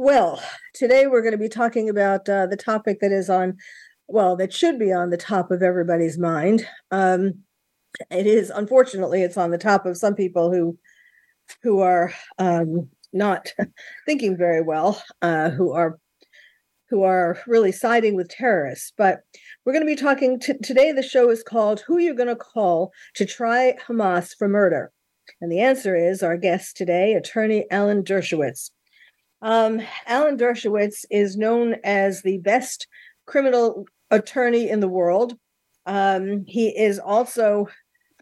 Well, today we're going to be talking about uh, the topic that is on, well, that should be on the top of everybody's mind. Um, it is, unfortunately, it's on the top of some people who, who are um, not thinking very well, uh, who are, who are really siding with terrorists. But we're going to be talking t- today. The show is called "Who You're Going to Call to Try Hamas for Murder," and the answer is our guest today, attorney Alan Dershowitz. Um, Alan Dershowitz is known as the best criminal attorney in the world. Um, he is also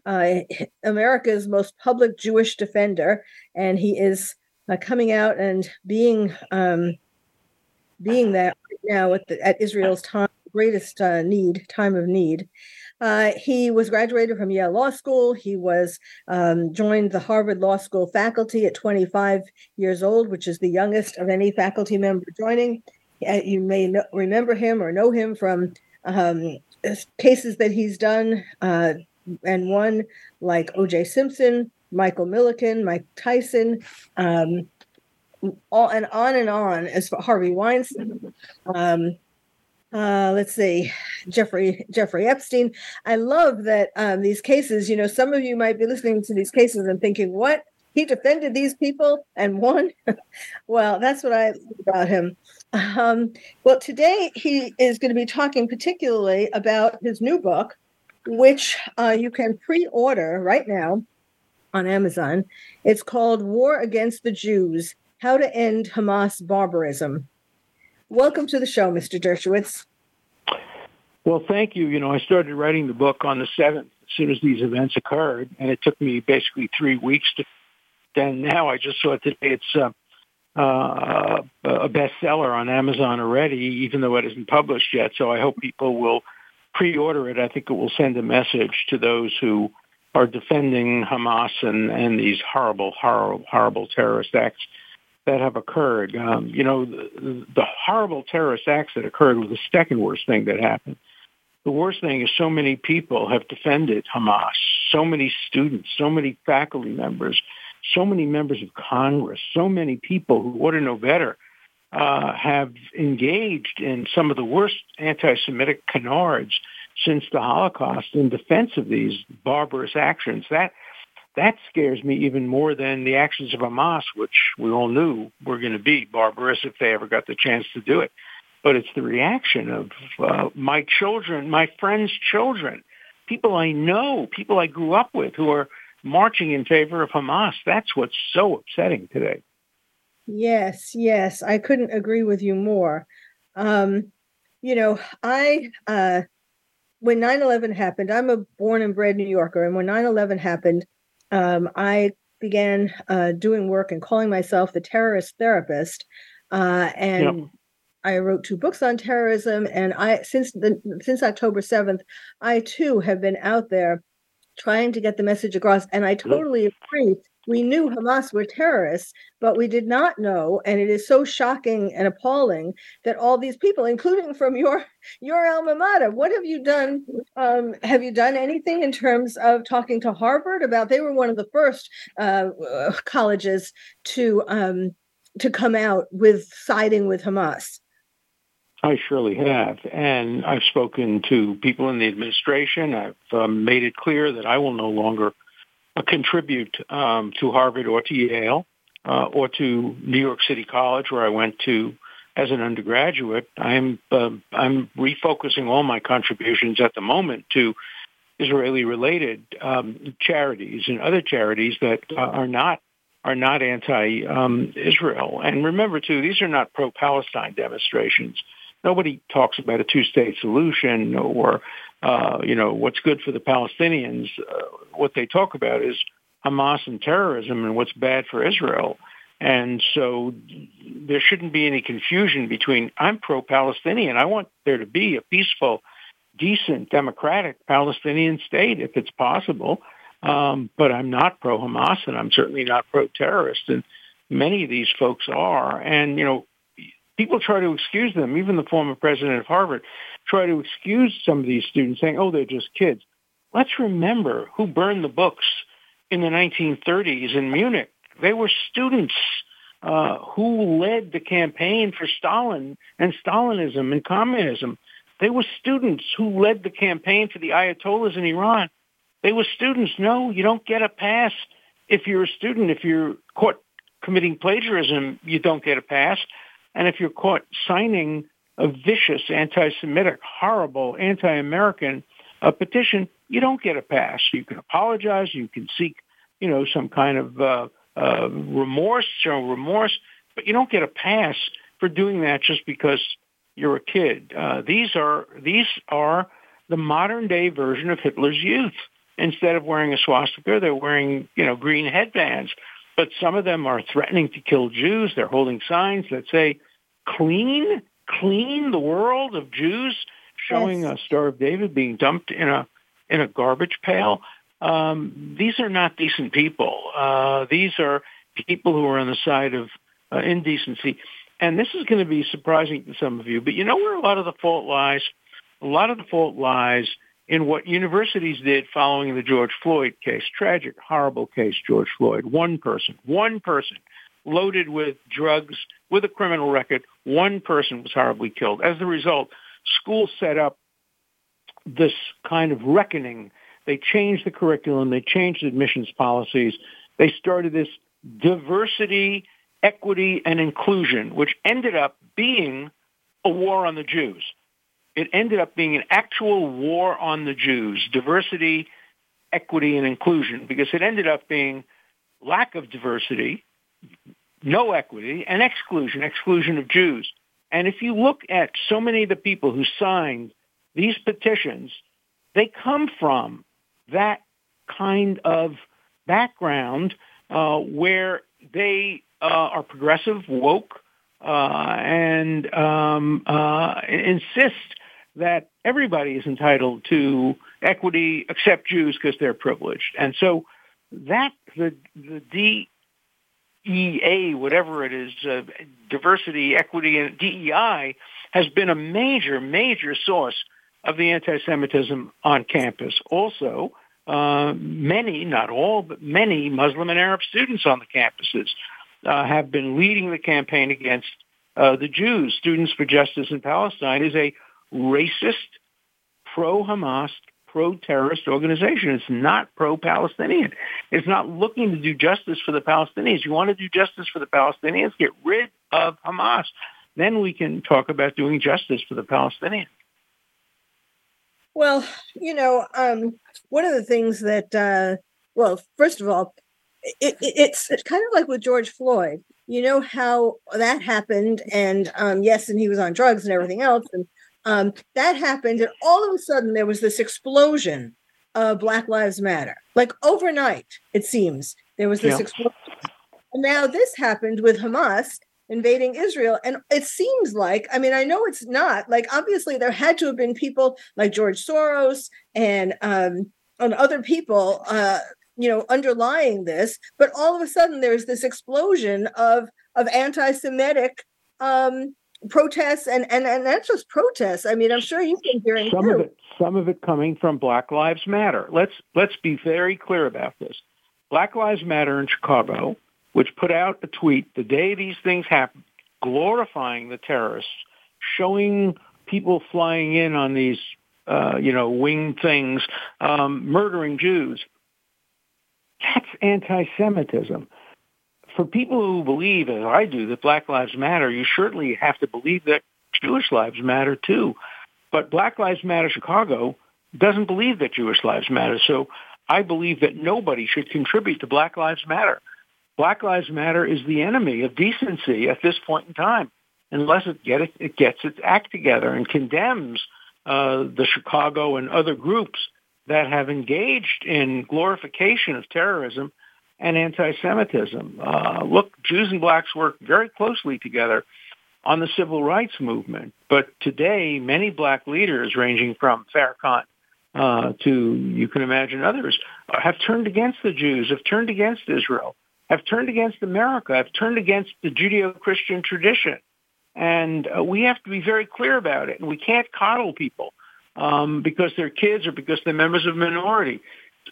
uh, America's most public Jewish defender, and he is uh, coming out and being um, being that right now at, the, at Israel's time greatest uh, need time of need. Uh, he was graduated from Yale Law School. He was um, joined the Harvard Law School faculty at 25 years old, which is the youngest of any faculty member joining. Uh, you may know, remember him or know him from um, cases that he's done uh, and won, like O.J. Simpson, Michael Milliken, Mike Tyson. Um, all and on and on as for Harvey Weinstein. Um, uh, let's see, Jeffrey Jeffrey Epstein. I love that um, these cases. You know, some of you might be listening to these cases and thinking, "What? He defended these people and won?" well, that's what I about him. Um, well, today he is going to be talking particularly about his new book, which uh, you can pre-order right now on Amazon. It's called "War Against the Jews: How to End Hamas Barbarism." Welcome to the show, Mr. Dershowitz. Well, thank you. You know, I started writing the book on the 7th as soon as these events occurred, and it took me basically three weeks to. Then now I just saw today it's uh, uh, a bestseller on Amazon already, even though it isn't published yet. So I hope people will pre-order it. I think it will send a message to those who are defending Hamas and, and these horrible, horrible, horrible terrorist acts that have occurred. Um, you know, the, the horrible terrorist acts that occurred was the second worst thing that happened. The worst thing is so many people have defended Hamas, so many students, so many faculty members, so many members of Congress, so many people who ought to know better uh, have engaged in some of the worst anti-Semitic canards since the Holocaust in defense of these barbarous actions. That that scares me even more than the actions of Hamas, which we all knew were going to be barbarous if they ever got the chance to do it. But it's the reaction of uh, my children, my friends' children, people I know, people I grew up with who are marching in favor of Hamas. That's what's so upsetting today. Yes, yes, I couldn't agree with you more. Um, you know, I uh, when 9/11 happened, I'm a born and bred New Yorker, and when 9/11 happened, um, I began uh, doing work and calling myself the terrorist therapist. Uh, and yep. I wrote two books on terrorism. And I since the since October seventh, I too have been out there trying to get the message across. And I totally agree we knew Hamas were terrorists, but we did not know, and it is so shocking and appalling that all these people, including from your your alma mater, what have you done? Um, have you done anything in terms of talking to Harvard about? They were one of the first uh, colleges to um, to come out with siding with Hamas. I surely have. And I've spoken to people in the administration. I've um, made it clear that I will no longer contribute um, to Harvard or to Yale uh, or to New York City College, where I went to as an undergraduate. I'm uh, I'm refocusing all my contributions at the moment to Israeli-related um, charities and other charities that uh, are not are not anti-Israel. Um, and remember, too, these are not pro-Palestine demonstrations. Nobody talks about a two-state solution or uh, you know, what's good for the Palestinians, uh, what they talk about is Hamas and terrorism and what's bad for Israel. And so there shouldn't be any confusion between I'm pro-Palestinian. I want there to be a peaceful, decent, democratic Palestinian state if it's possible. Um, but I'm not pro-Hamas and I'm certainly not pro-terrorist. And many of these folks are. And, you know, people try to excuse them. Even the former president of Harvard try to excuse some of these students saying, oh, they're just kids. Let's remember who burned the books in the 1930s in Munich. They were students uh, who led the campaign for Stalin and Stalinism and communism. They were students who led the campaign for the Ayatollahs in Iran. They were students. No, you don't get a pass if you're a student. If you're caught committing plagiarism, you don't get a pass. And if you're caught signing a vicious anti-Semitic, horrible, anti-American uh, petition, you don't get a pass. You can apologize. You can seek, you know, some kind of uh, uh, remorse, show remorse, but you don't get a pass for doing that just because you're a kid. Uh, these are these are the modern day version of Hitler's youth. Instead of wearing a swastika, they're wearing you know green headbands. But some of them are threatening to kill Jews. They're holding signs that say "clean, clean the world of Jews," showing yes. a Star of David being dumped in a in a garbage pail. Um, these are not decent people. Uh, these are people who are on the side of uh, indecency. And this is going to be surprising to some of you, but you know where a lot of the fault lies? A lot of the fault lies in what universities did following the George Floyd case. Tragic, horrible case, George Floyd. One person, one person loaded with drugs with a criminal record. One person was horribly killed. As a result, schools set up this kind of reckoning. They changed the curriculum. They changed admissions policies. They started this diversity, equity, and inclusion, which ended up being a war on the Jews. It ended up being an actual war on the Jews, diversity, equity, and inclusion, because it ended up being lack of diversity, no equity, and exclusion, exclusion of Jews. And if you look at so many of the people who signed these petitions, they come from that kind of background uh, where they uh, are progressive, woke, uh, and um, uh, insist that everybody is entitled to equity except Jews because they're privileged. And so that the the DEA, whatever it is, uh, diversity, equity, and DEI has been a major, major source of the anti-Semitism on campus. Also, uh, many, not all, but many Muslim and Arab students on the campuses uh, have been leading the campaign against uh, the Jews. Students for Justice in Palestine is a racist, pro-Hamas, pro-terrorist organization. It's not pro-Palestinian. It's not looking to do justice for the Palestinians. You want to do justice for the Palestinians? Get rid of Hamas. Then we can talk about doing justice for the Palestinians. Well, you know, um, one of the things that, uh, well, first of all, it, it, it's, kind of like with George Floyd. You know how that happened, and um, yes, and he was on drugs and everything else, and um, that happened, and all of a sudden there was this explosion of Black Lives Matter. Like overnight, it seems there was this yeah. explosion. And now this happened with Hamas, invading Israel. And it seems like, I mean, I know it's not like obviously there had to have been people like George Soros and um, and other people, uh, you know, underlying this. But all of a sudden, there's this explosion of of anti-Semitic um, protests, and and and that's just protests. I mean, I'm sure you've been hearing some too. of it. Some of it coming from Black Lives Matter. Let's let's be very clear about this. Black Lives Matter in Chicago which put out a tweet the day these things happened, glorifying the terrorists, showing people flying in on these, uh, you know, winged things, um, murdering Jews. That's anti-Semitism. For people who believe, as I do, that Black Lives Matter, you certainly have to believe that Jewish lives matter too. But Black Lives Matter Chicago doesn't believe that Jewish lives matter. So I believe that nobody should contribute to Black Lives Matter. Black Lives Matter is the enemy of decency at this point in time, unless it, get it, it gets its act together and condemns uh, the Chicago and other groups that have engaged in glorification of terrorism and anti-Semitism. Uh, look, Jews and blacks work very closely together on the civil rights movement. But today, many black leaders, ranging from Farrakhan uh, to, you can imagine others, have turned against the Jews, have turned against Israel, have turned against America, have turned against the Judeo-Christian tradition. And uh, we have to be very clear about it. We can't coddle people um, because they're kids or because they're members of a minority.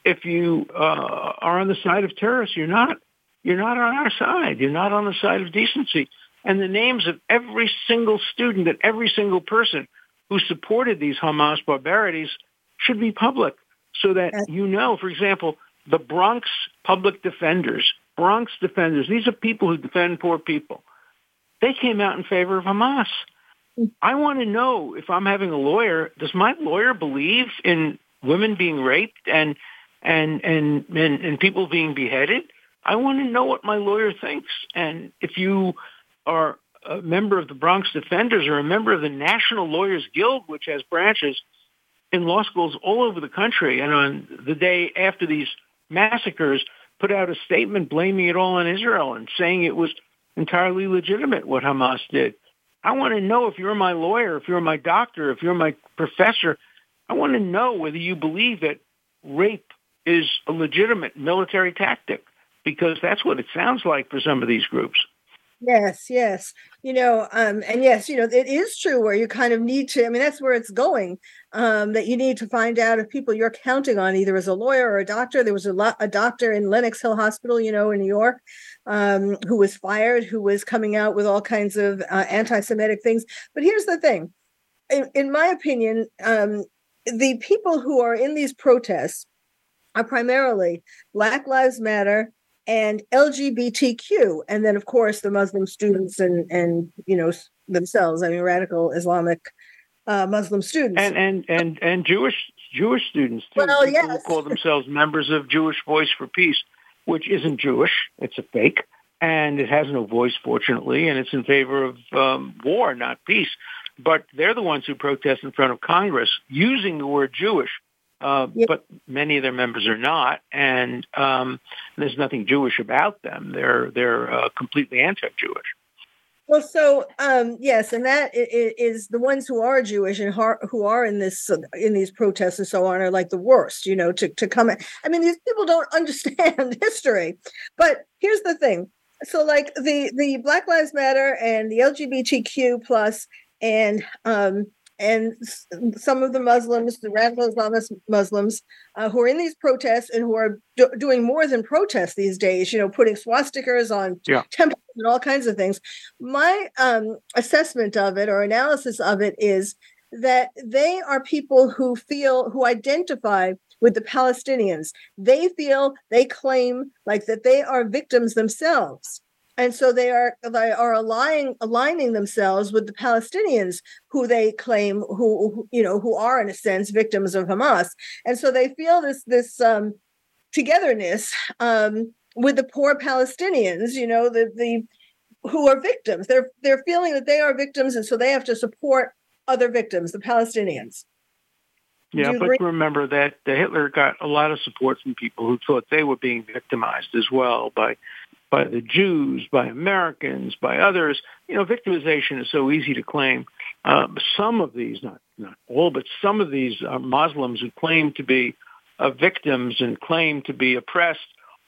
If you uh, are on the side of terrorists, you're not. You're not on our side. You're not on the side of decency. And the names of every single student and every single person who supported these Hamas barbarities should be public so that you know, for example, the Bronx public defenders, Bronx defenders, these are people who defend poor people. They came out in favor of Hamas. I want to know if I'm having a lawyer, does my lawyer believe in women being raped and and and and, and people being beheaded? I want to know what my lawyer thinks. And if you are a member of the Bronx Defenders or a member of the National Lawyers Guild, which has branches in law schools all over the country, and on the day after these massacres, put out a statement blaming it all on Israel and saying it was entirely legitimate what Hamas did. I want to know if you're my lawyer, if you're my doctor, if you're my professor, I want to know whether you believe that rape is a legitimate military tactic because that's what it sounds like for some of these groups. Yes, yes. You know, um, and yes, you know, it is true where you kind of need to, I mean, that's where it's going, um, that you need to find out if people you're counting on, either as a lawyer or a doctor. There was a, lot, a doctor in Lenox Hill Hospital, you know, in New York, um, who was fired, who was coming out with all kinds of uh, anti Semitic things. But here's the thing in, in my opinion, um, the people who are in these protests are primarily Black Lives Matter and LGBTQ, and then of course the Muslim students and and you know themselves. I mean, radical Islamic uh, Muslim students and and and and Jewish Jewish students too. Well, yes. call themselves members of Jewish Voice for Peace, which isn't Jewish. It's a fake, and it has no voice, fortunately, and it's in favor of um, war, not peace. But they're the ones who protest in front of Congress using the word Jewish uh, Yeah. but many of their members are not, and um, there's nothing Jewish about them. They're they're uh, completely anti-Jewish. Well, so um, yes, and that is the ones who are Jewish and who are in this in these protests and so on are like the worst, you know, to to come. In. I mean, these people don't understand history. But here's the thing: so like the the Black Lives Matter and the LGBTQ plus and um, and some of the Muslims, the radical Islamist Muslims, uh, who are in these protests and who are do- doing more than protests these days, you know, putting swastikas on Yeah. temples and all kinds of things. My um, assessment of it or analysis of it is that they are people who feel, who identify with the Palestinians. They feel, they claim like that they are victims themselves. And so they are they are aligning aligning themselves with the Palestinians who they claim who, you know who are in a sense victims of Hamas. And so they feel this this um, togetherness um, with the poor Palestinians, you know, the the who are victims. They're they're feeling that they are victims, and so they have to support other victims, the Palestinians. Yeah, but agree? remember that Hitler got a lot of support from people who thought they were being victimized as well by by the Jews, by Americans, by others. You know, victimization is so easy to claim. Um, some of these, not not all, but some of these uh, Muslims who claim to be uh, victims and claim to be oppressed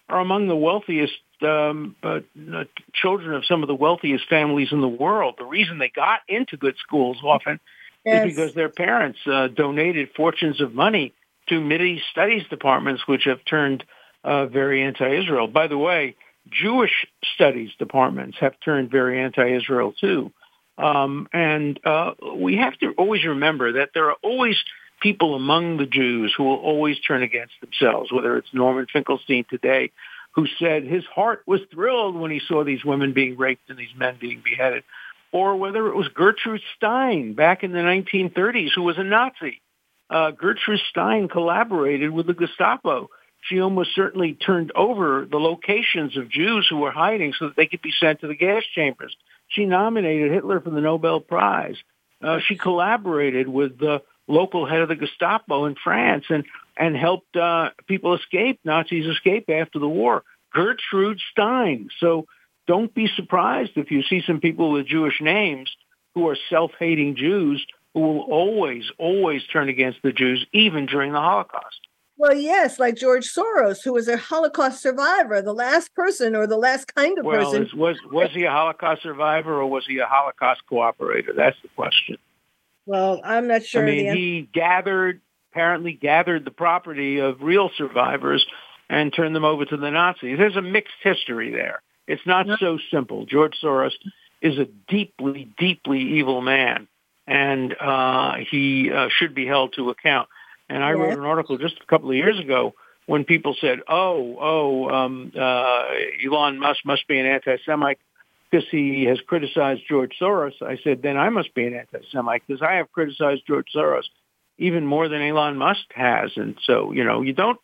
are among the wealthiest um, uh, uh, children of some of the wealthiest families in the world. The reason they got into good schools often Yes. is because their parents uh, donated fortunes of money to Middle studies departments, which have turned uh, very anti-Israel. By the way, Jewish studies departments have turned very anti-Israel too. Um, and uh, we have to always remember that there are always people among the Jews who will always turn against themselves, whether it's Norman Finkelstein today, who said his heart was thrilled when he saw these women being raped and these men being beheaded, or whether it was Gertrude Stein back in the 1930s, who was a Nazi. Uh, Gertrude Stein collaborated with the Gestapo. She almost certainly turned over the locations of Jews who were hiding so that they could be sent to the gas chambers. She nominated Hitler for the Nobel Prize. Uh, she collaborated with the local head of the Gestapo in France and, and helped uh, people escape, Nazis escape after the war. Gertrude Stein. So don't be surprised if you see some people with Jewish names who are self-hating Jews who will always, always turn against the Jews, even during the Holocaust. Well, yes, like George Soros, who was a Holocaust survivor, the last person or the last kind of person. well, person. was was he a Holocaust survivor or was he a Holocaust cooperator? That's the question. Well, I'm not sure. I mean, he gathered apparently gathered the property of real survivors and turned them over to the Nazis. There's a mixed history there. It's not yep. so simple. George Soros is a deeply, deeply evil man, and uh, he uh, should be held to account. And I wrote an article just a couple of years ago when people said, "Oh, oh, um, uh, Elon Musk must be an anti-Semite because he has criticized George Soros." I said, "Then I must be an anti-Semite because I have criticized George Soros even more than Elon Musk has." And so, you know, you don't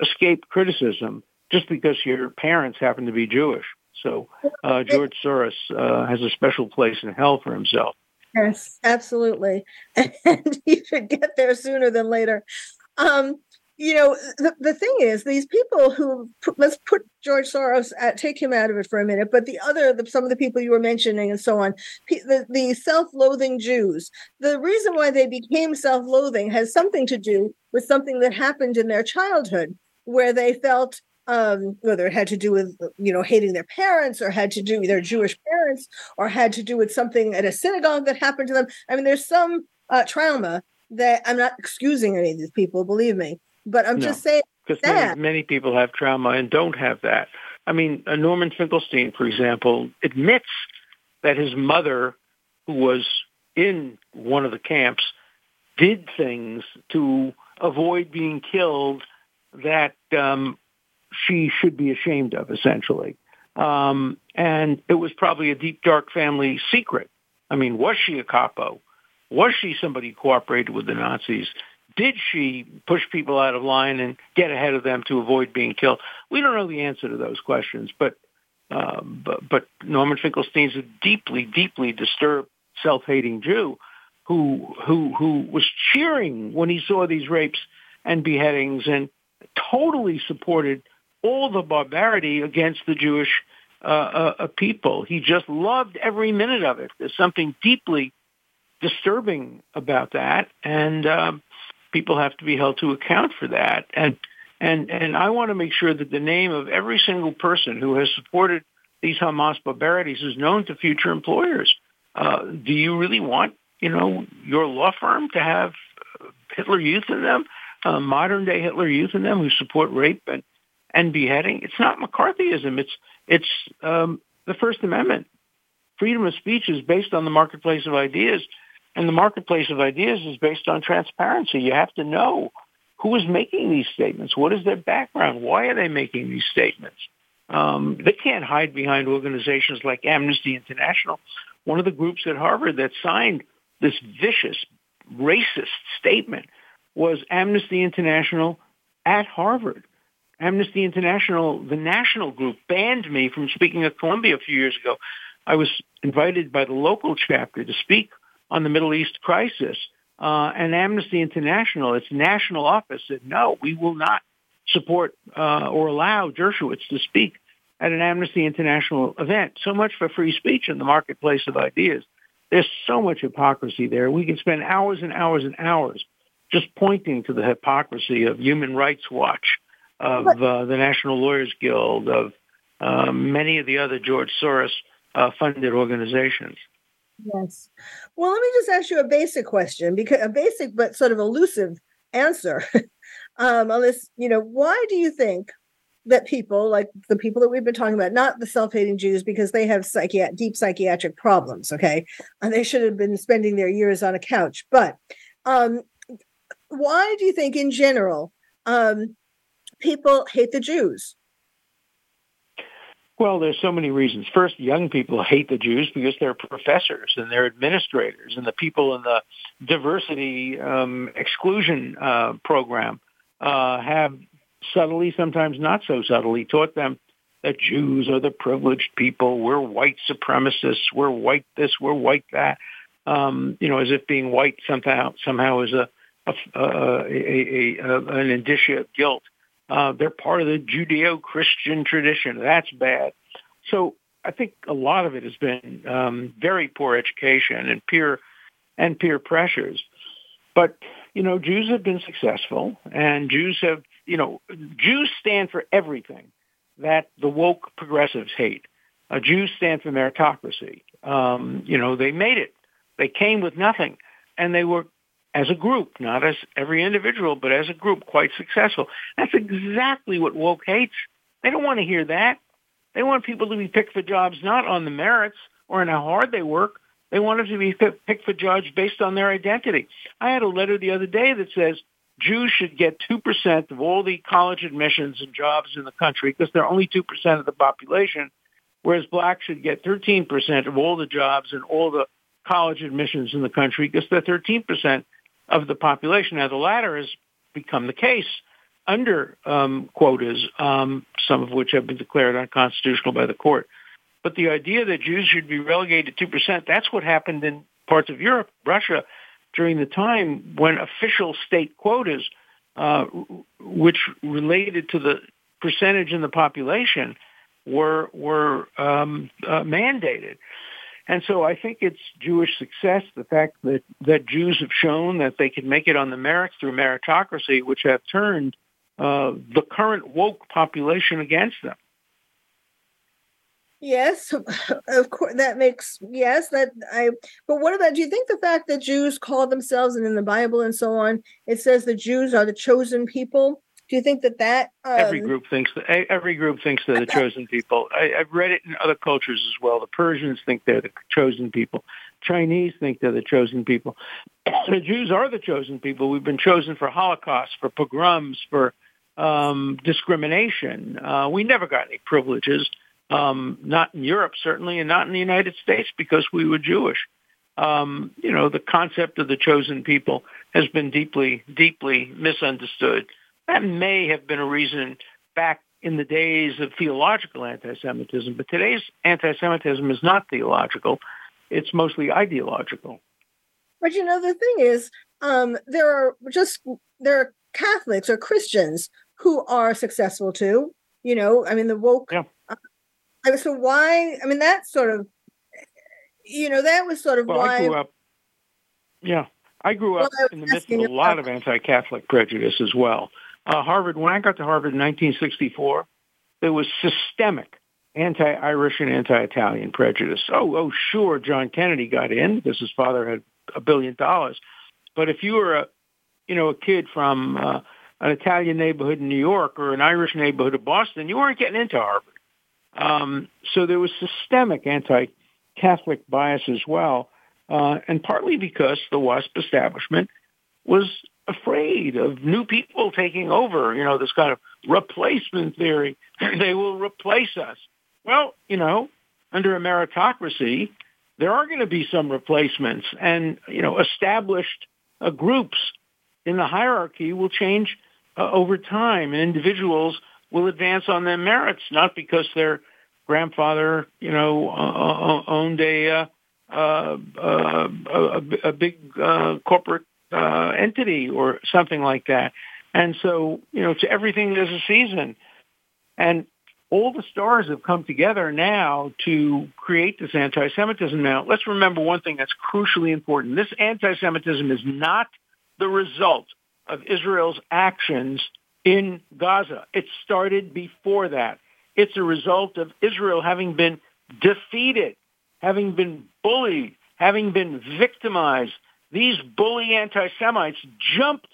escape criticism just because your parents happen to be Jewish. So uh, George Soros uh, has a special place in hell for himself. Yes, absolutely. And you should get there sooner than later. Um, you know, the, the thing is, these people who let's put George Soros, at, take him out of it for a minute, but the other, the, some of the people you were mentioning and so on, the, the self loathing Jews, the reason why they became self loathing has something to do with something that happened in their childhood where they felt um, whether it had to do with you know hating their parents or had to do with their Jewish parents or had to do with something at a synagogue that happened to them. I mean, there's some uh, trauma that I'm not excusing any of these people, believe me, but I'm no, just saying because many, many, people have trauma and don't have that. I mean, uh, Norman Finkelstein, for example, admits that his mother, who was in one of the camps, did things to avoid being killed that um, she should be ashamed of, essentially. Um, and it was probably a deep, dark family secret. I mean, was she a capo? Was she somebody who cooperated with the Nazis? Did she push people out of line and get ahead of them to avoid being killed? We don't know the answer to those questions, but uh, but, but Norman Finkelstein's a deeply, deeply disturbed, self-hating Jew who who who was cheering when he saw these rapes and beheadings and totally supported all the barbarity against the Jewish uh, uh, uh, people. He just loved every minute of it. There's something deeply disturbing about that, and um, people have to be held to account for that. And and and I want to make sure that the name of every single person who has supported these Hamas barbarities is known to future employers. Uh, do you really want, you know, your law firm to have Hitler Youth in them, uh, modern day Hitler Youth in them who support rape and and beheading. It's not McCarthyism. It's it's um, the First Amendment. Freedom of speech is based on the marketplace of ideas, and the marketplace of ideas is based on transparency. You have to know who is making these statements. What is their background? Why are they making these statements? Um, they can't hide behind organizations like Amnesty International, one of the groups at Harvard that signed this vicious, racist statement was Amnesty International at Harvard. Amnesty International, the national group, banned me from speaking at Columbia a few years ago. I was invited by the local chapter to speak on the Middle East crisis. Uh, and Amnesty International, its national office, said, no, we will not support uh, or allow Dershowitz to speak at an Amnesty International event. So much for free speech in the marketplace of ideas. There's so much hypocrisy there. We can spend hours and hours and hours just pointing to the hypocrisy of Human Rights Watch of uh, the National Lawyers Guild, of uh, many of the other George Soros uh, funded organizations. Yes. Well, let me just ask you a basic question, because a basic but sort of elusive answer. um, unless you know, why do you think that people like the people that we've been talking about, not the self-hating Jews, because they have psychi- deep psychiatric problems, okay, and they should have been spending their years on a couch. But um, why do you think, in general, um, people hate the Jews? Well, there's so many reasons. First, young people hate the Jews because they're professors and they're administrators, and the people in the diversity um, exclusion uh, program uh, have subtly, sometimes not so subtly, taught them that Jews are the privileged people. We're white supremacists. We're white this. We're white that. Um, you know, as if being white somehow somehow is a, a, a, a, a an indicia of guilt. Uh, they're part of the Judeo-Christian tradition. That's bad. So I think a lot of it has been um, very poor education and peer and peer pressures. But you know, Jews have been successful, and Jews have you know, Jews stand for everything that the woke progressives hate. Uh, Jews stand for meritocracy. Um, you know, they made it. They came with nothing, and they were as a group, not as every individual, but as a group, quite successful. That's exactly what woke hates. They don't want to hear that. They want people to be picked for jobs not on the merits or on how hard they work. They want them to be picked for jobs based on their identity. I had a letter the other day that says Jews should get 2% of all the college admissions and jobs in the country because they're only 2% of the population, whereas blacks should get 13% of all the jobs and all the college admissions in the country because they're 13% of the population. Now, the latter has become the case under um, quotas, um, some of which have been declared unconstitutional by the court. But the idea that Jews should be relegated to 2%, that's what happened in parts of Europe, Russia, during the time when official state quotas, uh, which related to the percentage in the population, were were um, uh, mandated. And so I think it's Jewish success, the fact that, that Jews have shown that they can make it on the merits through meritocracy, which have turned uh, the current woke population against them. Yes, of course that makes yes that I. But what about? Do you think the fact that Jews call themselves and in the Bible and so on, it says the Jews are the chosen people? Do you think that that um, every group thinks that every group thinks they're the chosen people? I, I've read it in other cultures as well. The Persians think they're the chosen people. Chinese think they're the chosen people. the Jews are the chosen people. We've been chosen for Holocaust, for pogroms, for um, discrimination. Uh, we never got any privileges um, not in Europe certainly, and not in the United States because we were Jewish. Um, you know, the concept of the chosen people has been deeply, deeply misunderstood. That may have been a reason back in the days of theological anti-Semitism, but today's anti-Semitism is not theological; it's mostly ideological. But you know, the thing is, um, there are just there are Catholics or Christians who are successful too. You know, I mean, the woke yeah. I mean, so why? I mean, that sort of, you know, that was sort of well, why. I grew up, yeah, I grew up well, in the midst of a lot of anti-Catholic prejudice as well. Uh, Harvard, when I got to Harvard in 1964, there was systemic anti-Irish and anti-Italian prejudice. Oh, oh, sure, John Kennedy got in because his father had a billion dollars. But if you were a, you know, a kid from uh, an Italian neighborhood in New York or an Irish neighborhood of Boston, you weren't getting into Harvard. Um, so there was systemic anti-Catholic bias as well, uh, and partly because the WASP establishment was afraid of new people taking over, you know, this kind of replacement theory. they will replace us. Well, you know, under a meritocracy, there are going to be some replacements and, you know, established uh, groups in the hierarchy will change uh, over time and individuals will advance on their merits, not because their grandfather, you know, uh, owned a, uh, uh, a, a, big uh, corporate uh, entity or something like that. And so, you know, to everything there's a season. And all the stars have come together now to create this anti-Semitism. Now, let's remember one thing that's crucially important. This anti-Semitism is not the result of Israel's actions in Gaza. It started before that. It's a result of Israel having been defeated, having been bullied, having been victimized. These bully anti-Semites jumped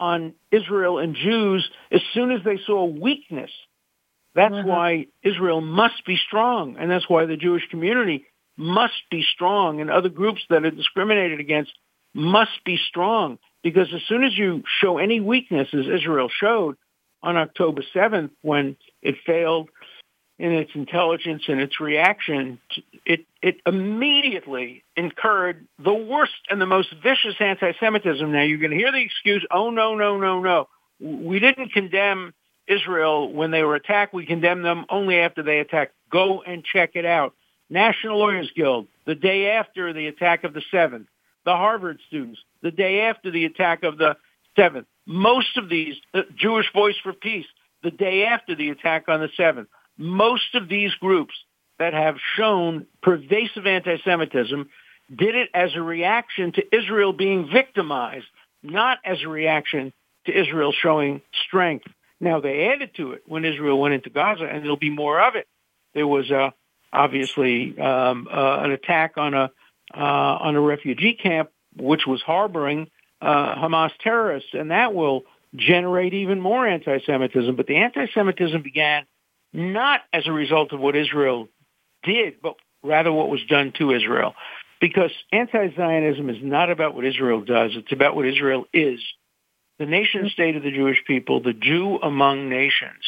on Israel and Jews as soon as they saw weakness. That's mm-hmm. why Israel must be strong, and that's why the Jewish community must be strong, and other groups that are discriminated against must be strong. Because as soon as you show any weakness, as Israel showed on October 7th, when it failed in its intelligence and its reaction, it, it immediately incurred the worst and the most vicious anti-Semitism. Now you're going to hear the excuse, oh, no, no, no, no. We didn't condemn Israel when they were attacked. We condemned them only after they attacked. Go and check it out. National Lawyers Guild, the day after the attack of the 7th the Harvard students, the day after the attack of the 7th. Most of these, uh, Jewish Voice for Peace, the day after the attack on the 7th. Most of these groups that have shown pervasive anti-Semitism did it as a reaction to Israel being victimized, not as a reaction to Israel showing strength. Now they added to it when Israel went into Gaza, and there'll be more of it. There was uh, obviously um, uh, an attack on a uh, on a refugee camp which was harboring uh, Hamas terrorists, and that will generate even more anti-Semitism. But the anti-Semitism began not as a result of what Israel did, but rather what was done to Israel. Because anti-Zionism is not about what Israel does, it's about what Israel is. The nation state of the Jewish people, the Jew among nations.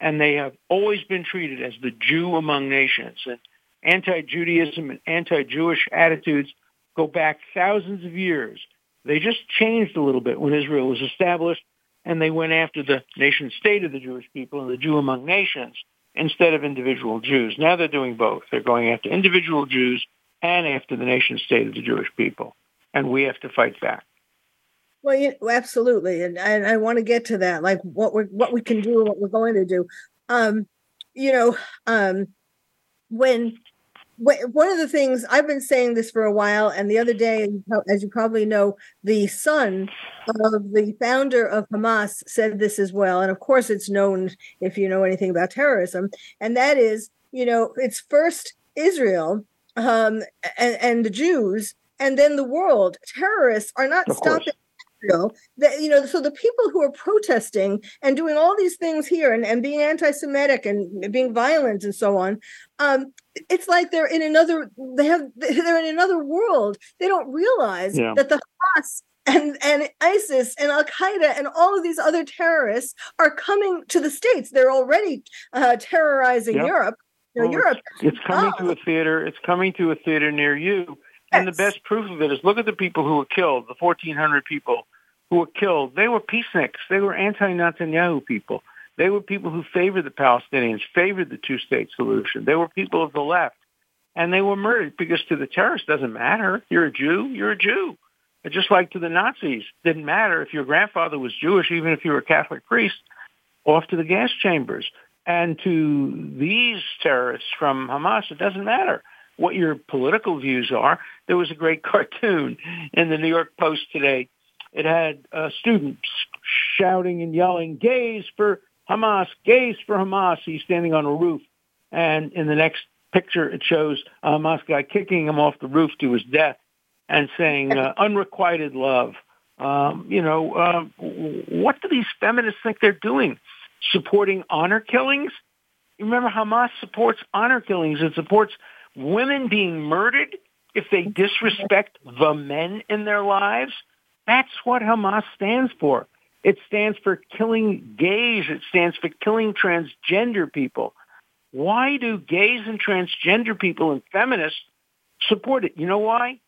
And they have always been treated as the Jew among nations. And anti-Judaism and anti-Jewish attitudes go back thousands of years. They just changed a little bit when Israel was established and they went after the nation state of the Jewish people and the Jew among nations instead of individual Jews. Now they're doing both. They're going after individual Jews and after the nation state of the Jewish people. And we have to fight back. Well, yeah, absolutely, and, I want to get to that, like what we what we can do, and what we're going to do. Um, you know, um, when one of the things I've been saying this for a while, and the other day, as you probably know, the son of the founder of Hamas said this as well. And of course, it's known if you know anything about terrorism, and that is, you know, it's first Israel um, and, and the Jews, and then the world. Terrorists are not stopping Israel. That you know, so the people who are protesting and doing all these things here and, and being anti-Semitic and being violent and so on, um, it's like they're in another. They have they're in another world. They don't realize yeah. that the Hamas and and ISIS and Al Qaeda and all of these other terrorists are coming to the states. They're already uh, terrorizing yep. Europe. You know, well, Europe. It's, it's coming oh. to a theater. It's coming to a theater near you. And the best proof of it is look at the people who were killed, the 1,400 people who were killed. They were peaceniks. They were anti-Netanyahu people. They were people who favored the Palestinians, favored the two-state solution. They were people of the left. And they were murdered because to the terrorists doesn't matter. You're a Jew, you're a Jew. just like to the Nazis, didn't matter if your grandfather was Jewish, even if you were a Catholic priest, off to the gas chambers. And to these terrorists from Hamas, it doesn't matter what your political views are. There was a great cartoon in the New York Post today. It had uh, students shouting and yelling, gays for Hamas, gays for Hamas. He's standing on a roof. And in the next picture, it shows a Hamas guy kicking him off the roof to his death and saying, uh, unrequited love. Um, you know, uh, what do these feminists think they're doing? Supporting honor killings? Remember, Hamas supports honor killings. It supports women being murdered if they disrespect the men in their lives. That's what Hamas stands for. It stands for killing gays. It stands for killing transgender people. Why do gays and transgender people and feminists support it? You know why?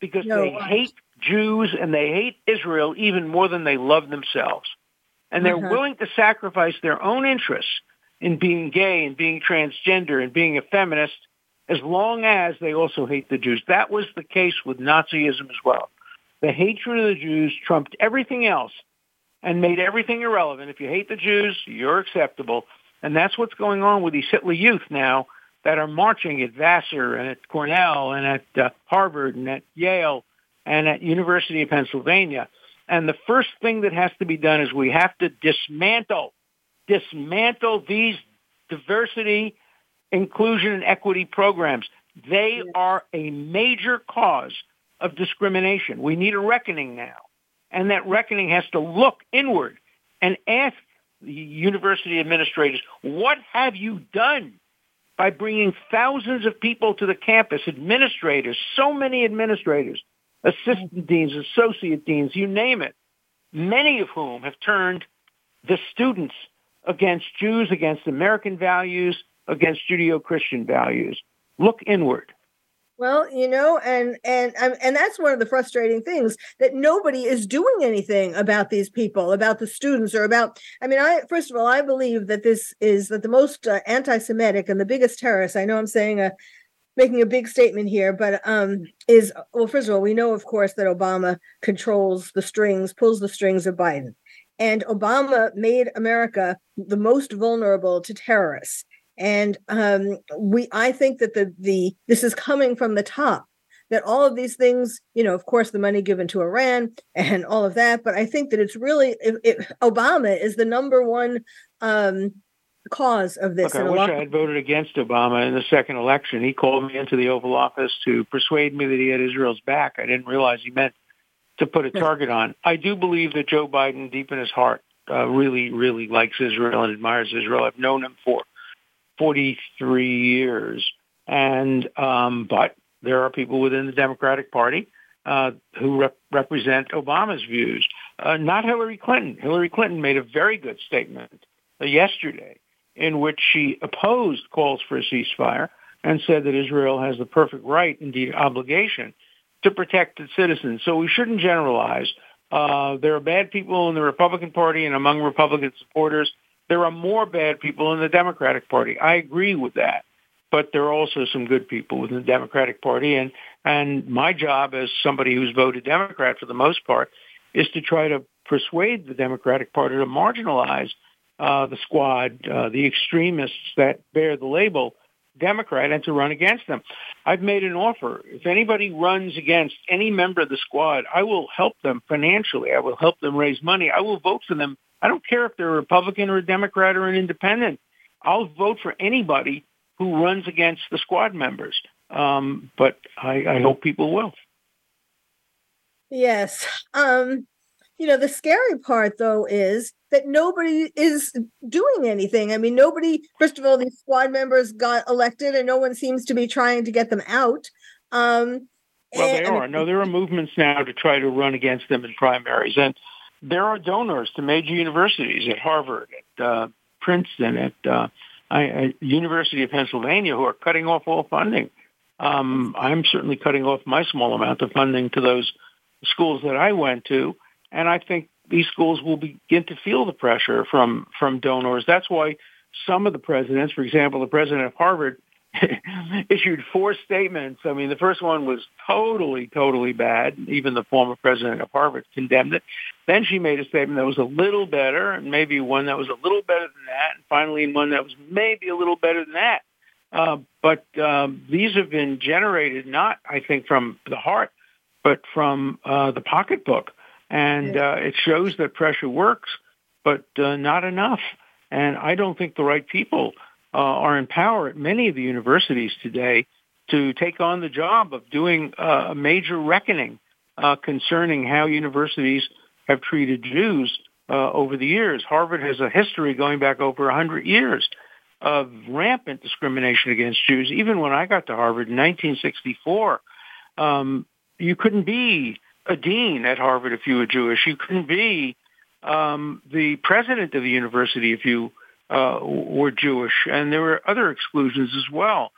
Because no, they why? hate Jews and they hate Israel even more than they love themselves. And they're uh-huh. willing to sacrifice their own interests in being gay and being transgender and being a feminist as long as they also hate the Jews. That was the case with Nazism as well. The hatred of the Jews trumped everything else and made everything irrelevant. If you hate the Jews, you're acceptable. And that's what's going on with these Hitler Youth now that are marching at Vassar and at Cornell and at uh, Harvard and at Yale and at University of Pennsylvania. And the first thing that has to be done is we have to dismantle, dismantle these diversity inclusion and equity programs. They are a major cause of discrimination. We need a reckoning now. And that reckoning has to look inward and ask the university administrators, what have you done by bringing thousands of people to the campus, administrators, so many administrators, assistant mm-hmm. deans, associate deans, you name it, many of whom have turned the students against Jews, against American values, against Judeo-Christian values. Look inward. Well, you know, and and and that's one of the frustrating things that nobody is doing anything about these people, about the students, or about. I mean, I first of all, I believe that this is that the most uh, anti-Semitic and the biggest terrorist. I know I'm saying a making a big statement here, but um, is well, first of all, we know, of course, that Obama controls the strings, pulls the strings of Biden. and Obama made America the most vulnerable to terrorists. And um, we, I think that the the this is coming from the top. That all of these things, you know, of course, the money given to Iran and all of that, but I think that it's really it, it, Obama is the number one um, cause of this. Look, I wish I had voted against Obama in the second election. He called me into the Oval Office to persuade me that he had Israel's back. I didn't realize he meant to put a target on. I do believe that Joe Biden, deep in his heart, uh, really, really likes Israel and admires Israel. I've known him for 43 years, and um, but there are people within the Democratic Party uh, who rep- represent Obama's views. Uh, not Hillary Clinton. Hillary Clinton made a very good statement yesterday in which she opposed calls for a ceasefire and said that Israel has the perfect right, indeed obligation, to protect its citizens. So we shouldn't generalize. Uh, there are bad people in the Republican Party and among Republican supporters. There are more bad people in the Democratic Party. I agree with that. But there are also some good people within the Democratic Party. And, and my job as somebody who's voted Democrat for the most part is to try to persuade the Democratic Party to marginalize uh, the squad, uh, the extremists that bear the label Democrat, and to run against them. I've made an offer. If anybody runs against any member of the squad, I will help them financially. I will help them raise money. I will vote for them. I don't care if they're a Republican or a Democrat or an independent. I'll vote for anybody who runs against the squad members. Um, but I, I hope people will. Yes. Um, you know, the scary part though is that nobody is doing anything. I mean, nobody, first of all, these squad members got elected and no one seems to be trying to get them out. Um, well, and, they are. No, there are movements now to try to run against them in primaries. And there are donors to major universities at Harvard, at uh, Princeton, at uh, I, University of Pennsylvania who are cutting off all funding. Um, I'm certainly cutting off my small amount of funding to those schools that I went to. And I think these schools will begin to feel the pressure from, from donors. That's why some of the presidents, for example, the president of Harvard, issued four statements. I mean, the first one was totally, totally bad. Even the former president of Harvard condemned it. Then she made a statement that was a little better, and maybe one that was a little better than that, and finally one that was maybe a little better than that. Uh, but um, these have been generated not, I think, from the heart, but from uh, the pocketbook and uh, it shows that pressure works, but uh, not enough. And I don't think the right people uh, are in power at many of the universities today to take on the job of doing uh, a major reckoning uh, concerning how universities have treated Jews uh, over the years. Harvard has a history going back over 100 years of rampant discrimination against Jews. Even when I got to Harvard in 1964, um, you couldn't be a dean at Harvard if you were Jewish. You couldn't be um, the president of the university if you uh, were Jewish, and there were other exclusions as well.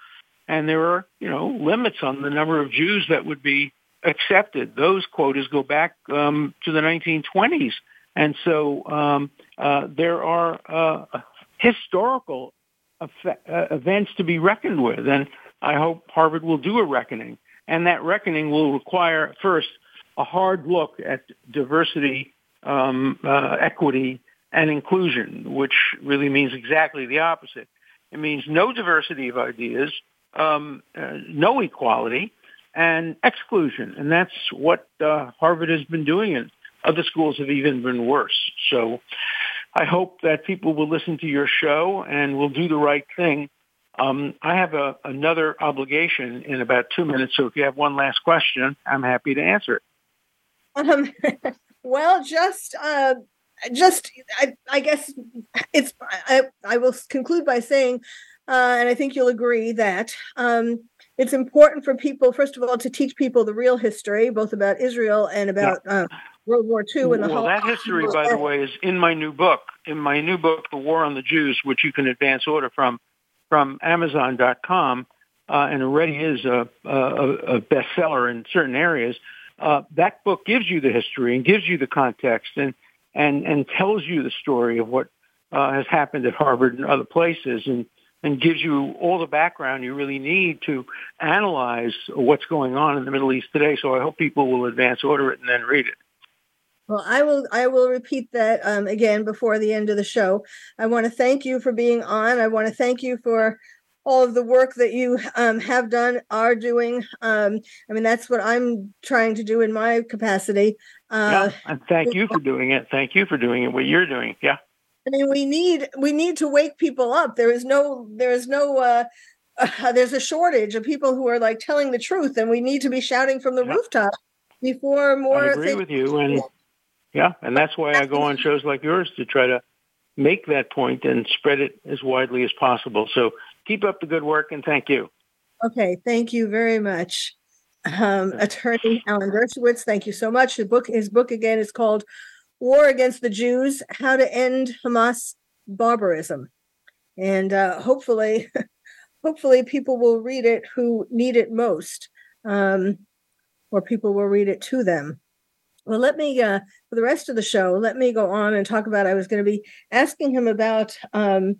And there are, you know, limits on the number of Jews that would be accepted. Those quotas go back um, to the 1920s, and so um, uh, there are uh, historical effect, uh, events to be reckoned with. And I hope Harvard will do a reckoning, and that reckoning will require first a hard look at diversity, um, uh, equity, and inclusion, which really means exactly the opposite. It means no diversity of ideas, um, uh, no equality, and exclusion. And that's what uh, Harvard has been doing, and other schools have even been worse. So I hope that people will listen to your show and will do the right thing. Um, I have a, another obligation in about two minutes, so if you have one last question, I'm happy to answer it. Um, well, just uh, just I, I guess it's I, I will conclude by saying, uh, and I think you'll agree that um, it's important for people, first of all, to teach people the real history, both about Israel and about yeah. uh, World War II and the well, that history, by the way, is in my new book. In my new book, The War on the Jews, which you can advance order from from Amazon.com, uh, and already is a, a, a bestseller in certain areas uh, that book gives you the history and gives you the context and and and tells you the story of what uh, has happened at Harvard and other places and and gives you all the background you really need to analyze what's going on in the Middle East today. So I hope people will advance order it and then read it. Well, I will. I will repeat that um, again before the end of the show. I want to thank you for being on. I want to thank you for all of the work that you um, have done, are doing. Um, I mean, that's what I'm trying to do in my capacity. Uh, yeah, and thank you for doing it. Thank you for doing it. What you're doing, yeah. I mean, we need we need to wake people up. There is no there is no uh, uh, there's a shortage of people who are like telling the truth, and we need to be shouting from the yeah. rooftop before more. I agree things- with you, and yeah, and that's why I go on shows like yours to try to make that point and spread it as widely as possible. So keep up the good work and thank you. Okay, thank you very much. Um, attorney Alan Dershowitz, thank you so much. The book, his book again is called War Against the Jews, How to End Hamas Barbarism. And uh, hopefully, hopefully people will read it who need it most, um, or people will read it to them. Well, let me, uh, for the rest of the show, let me go on and talk about. I was going to be asking him about um,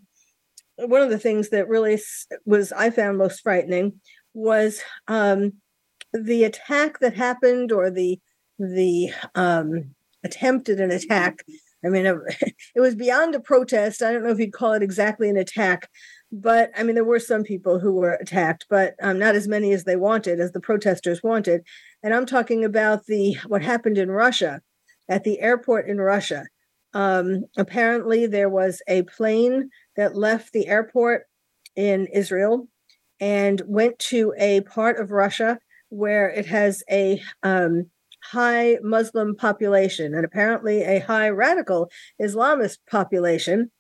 one of the things that really was I found most frightening was um, the attack that happened or the the um, attempt at an attack. I mean, it was beyond a protest. I don't know if you'd call it exactly an attack, but I mean, there were some people who were attacked, but um, not as many as they wanted, as the protesters wanted. And I'm talking about the what happened in Russia, at the airport in Russia. Um, apparently, there was a plane that left the airport in Israel and went to a part of Russia where it has a um, high Muslim population and apparently a high radical Islamist population.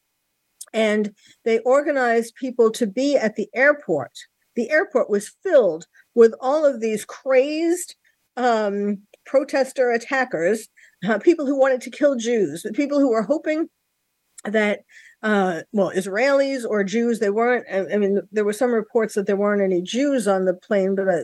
And they organized people to be at the airport. The airport was filled with all of these crazed um, protester attackers, uh, people who wanted to kill Jews, the people who were hoping that uh, well, Israelis or Jews. They weren't. I, mean, there were some reports that there weren't any Jews on the plane, but I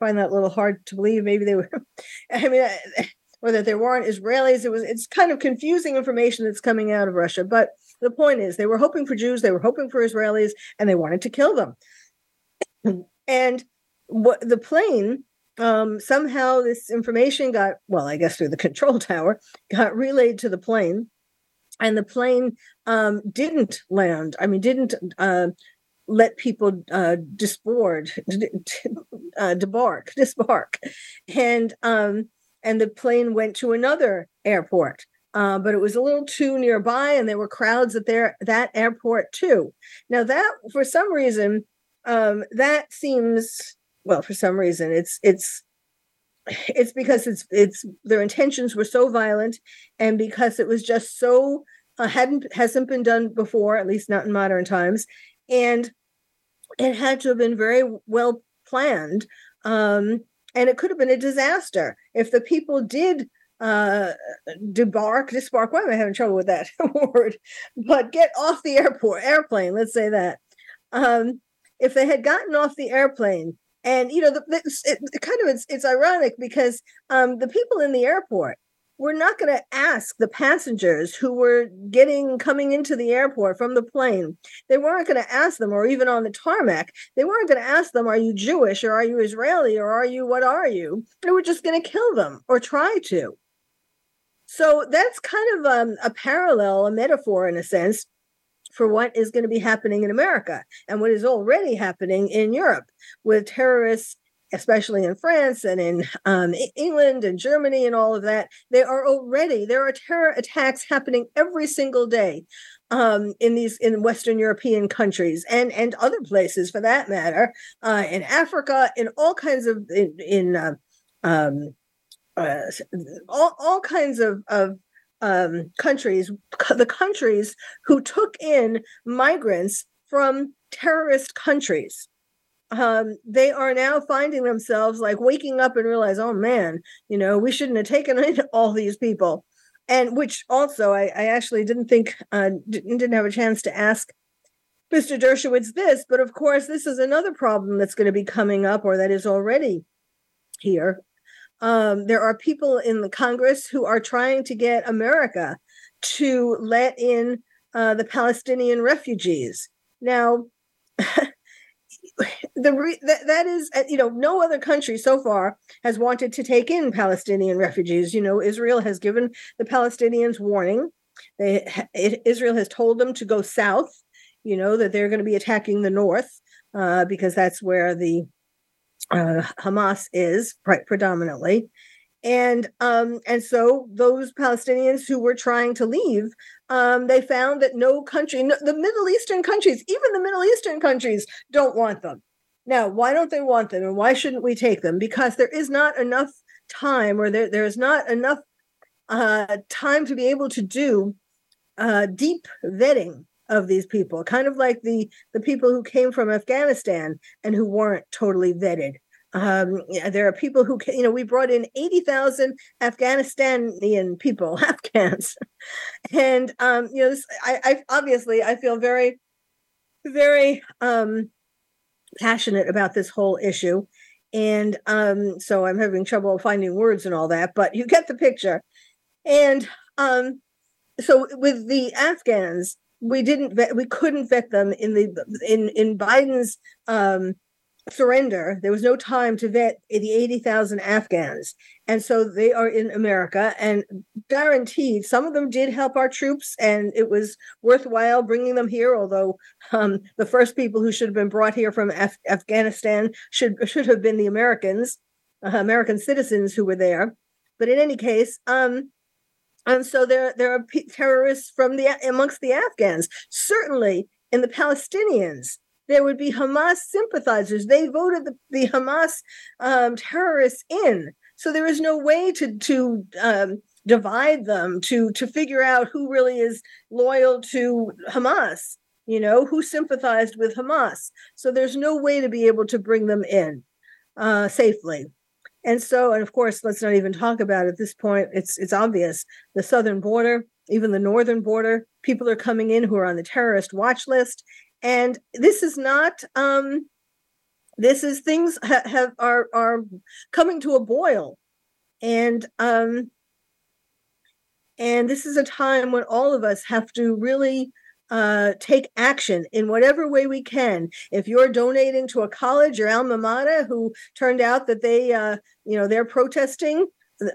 find that a little hard to believe. Maybe they were. I mean, or that there weren't Israelis. It was. It's kind of confusing information that's coming out of Russia. But the point is, they were hoping for Jews. They were hoping for Israelis, and they wanted to kill them. and what the plane um, somehow this information got well i guess through the control tower got relayed to the plane and the plane um, didn't land i mean didn't uh, let people uh, disboard uh, debark disbark and um, and the plane went to another airport uh, but it was a little too nearby and there were crowds at there that airport too. Now that for some reason um, that seems well for some reason it's it's it's because it's it's their intentions were so violent and because it was just so uh, hadn't hasn't been done before at least not in modern times. And it had to have been very well planned um, and it could have been a disaster if the people did uh debark disbark why am i having trouble with that word? But get off the airport airplane let's say that. Um if they had gotten off the airplane and you know the, it, it kind of it's, it's ironic because um, the people in the airport were not going to ask the passengers who were getting coming into the airport from the plane. They weren't going to ask them or even on the tarmac they weren't going to ask them are you jewish or are you israeli or are you what are you? They were just going to kill them or try to. So that's kind of um, a parallel a metaphor in a sense for what is going to be happening in America and what is already happening in Europe with terrorists, especially in France and in um, England and Germany and all of that. They are already, there are terror attacks happening every single day um, in these in Western European countries and and other places for that matter, uh, in Africa, in all kinds of in, in uh, um, uh, all all kinds of of um, countries, the countries who took in migrants from terrorist countries. Um, they are now finding themselves like waking up and realize, oh man, you know, we shouldn't have taken in all these people. And which also I, I actually didn't think, uh, didn't, didn't have a chance to ask Mr. Dershowitz this, but of course, this is another problem that's going to be coming up or that is already here um, there are people in the Congress who are trying to get America to let in uh, the Palestinian refugees. Now, the re- that, that is uh, you know no other country so far has wanted to take in Palestinian refugees. You know, Israel has given the Palestinians warning. They, Israel has told them to go south. You know that they're going to be attacking the north uh, because that's where the uh, Hamas is predominantly and um, and so those Palestinians who were trying to leave, um, they found that no country, no, the Middle Eastern countries, even the Middle Eastern countries, don't want them. Now, why don't they want them, and why shouldn't we take them? Because there is not enough time, or there there is not enough uh, time to be able to do uh, deep vetting of these people, kind of like the the people who came from Afghanistan and who weren't totally vetted. Um, there are people who, you know, we brought in 80,000 Afghanistanian people, Afghans. and, um, you know, this, I, I obviously, I feel very, very um, passionate about this whole issue. And um, so I'm having trouble finding words and all that, but you get the picture. And um, so with the Afghans, we didn't vet, we couldn't vet them in the in in Biden's um, surrender, there was no time to vet the 80,000 Afghans. And so they are in America and guaranteed some of them did help our troops and it was worthwhile bringing them here, although um, the first people who should have been brought here from Af- Afghanistan should, should have been the Americans, uh, American citizens who were there. But in any case, um, and so there, there are p- terrorists from the amongst the Afghans. Certainly, in the Palestinians, there would be Hamas sympathizers. They voted the, the Hamas um, terrorists in. So there is no way to to um, divide them to to figure out who really is loyal to Hamas. You know who sympathized with Hamas. So there's no way to be able to bring them in uh, safely. And so, and of course, let's not even talk about at this point. It's it's obvious. The southern border, even the northern border, people are coming in who are on the terrorist watch list, and this is not um this is things ha- have are are coming to a boil. And um and this is a time when all of us have to really uh, take action in whatever way we can. If you're donating to a college or alma mater who turned out that they, uh, you know, they're protesting,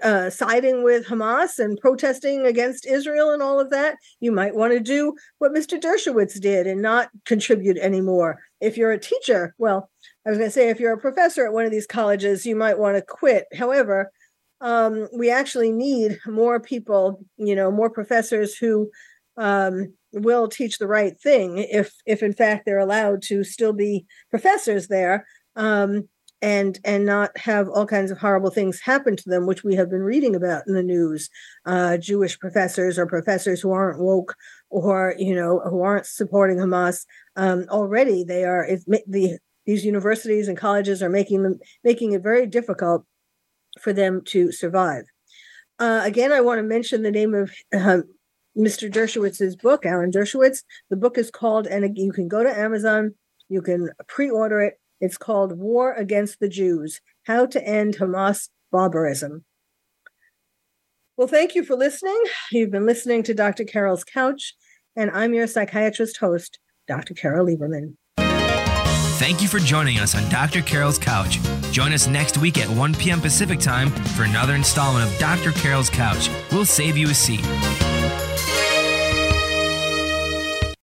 uh, siding with Hamas and protesting against Israel and all of that, you might want to do what Mr. Dershowitz did and not contribute anymore. If you're a teacher, well, I was going to say, if you're a professor at one of these colleges, you might want to quit. However, um, we actually need more people, you know, more professors who um, will teach the right thing if, if in fact they're allowed to still be professors there. Um, and and not have all kinds of horrible things happen to them, which we have been reading about in the news. Uh, Jewish professors or professors who aren't woke or you know who aren't supporting Hamas um, already. They are if the these universities and colleges are making them making it very difficult for them to survive. Uh, again, I want to mention the name of uh, Mr. Dershowitz's book, Alan Dershowitz. The book is called, and you can go to Amazon. You can pre-order it it's called War Against the Jews How to End Hamas Barbarism. Well, thank you for listening. You've been listening to Dr. Carol's Couch, and I'm your psychiatrist host, Dr. Carol Lieberman. Thank you for joining us on Dr. Carol's Couch. Join us next week at 1 p.m. Pacific Time for another installment of Dr. Carol's Couch. We'll save you a seat.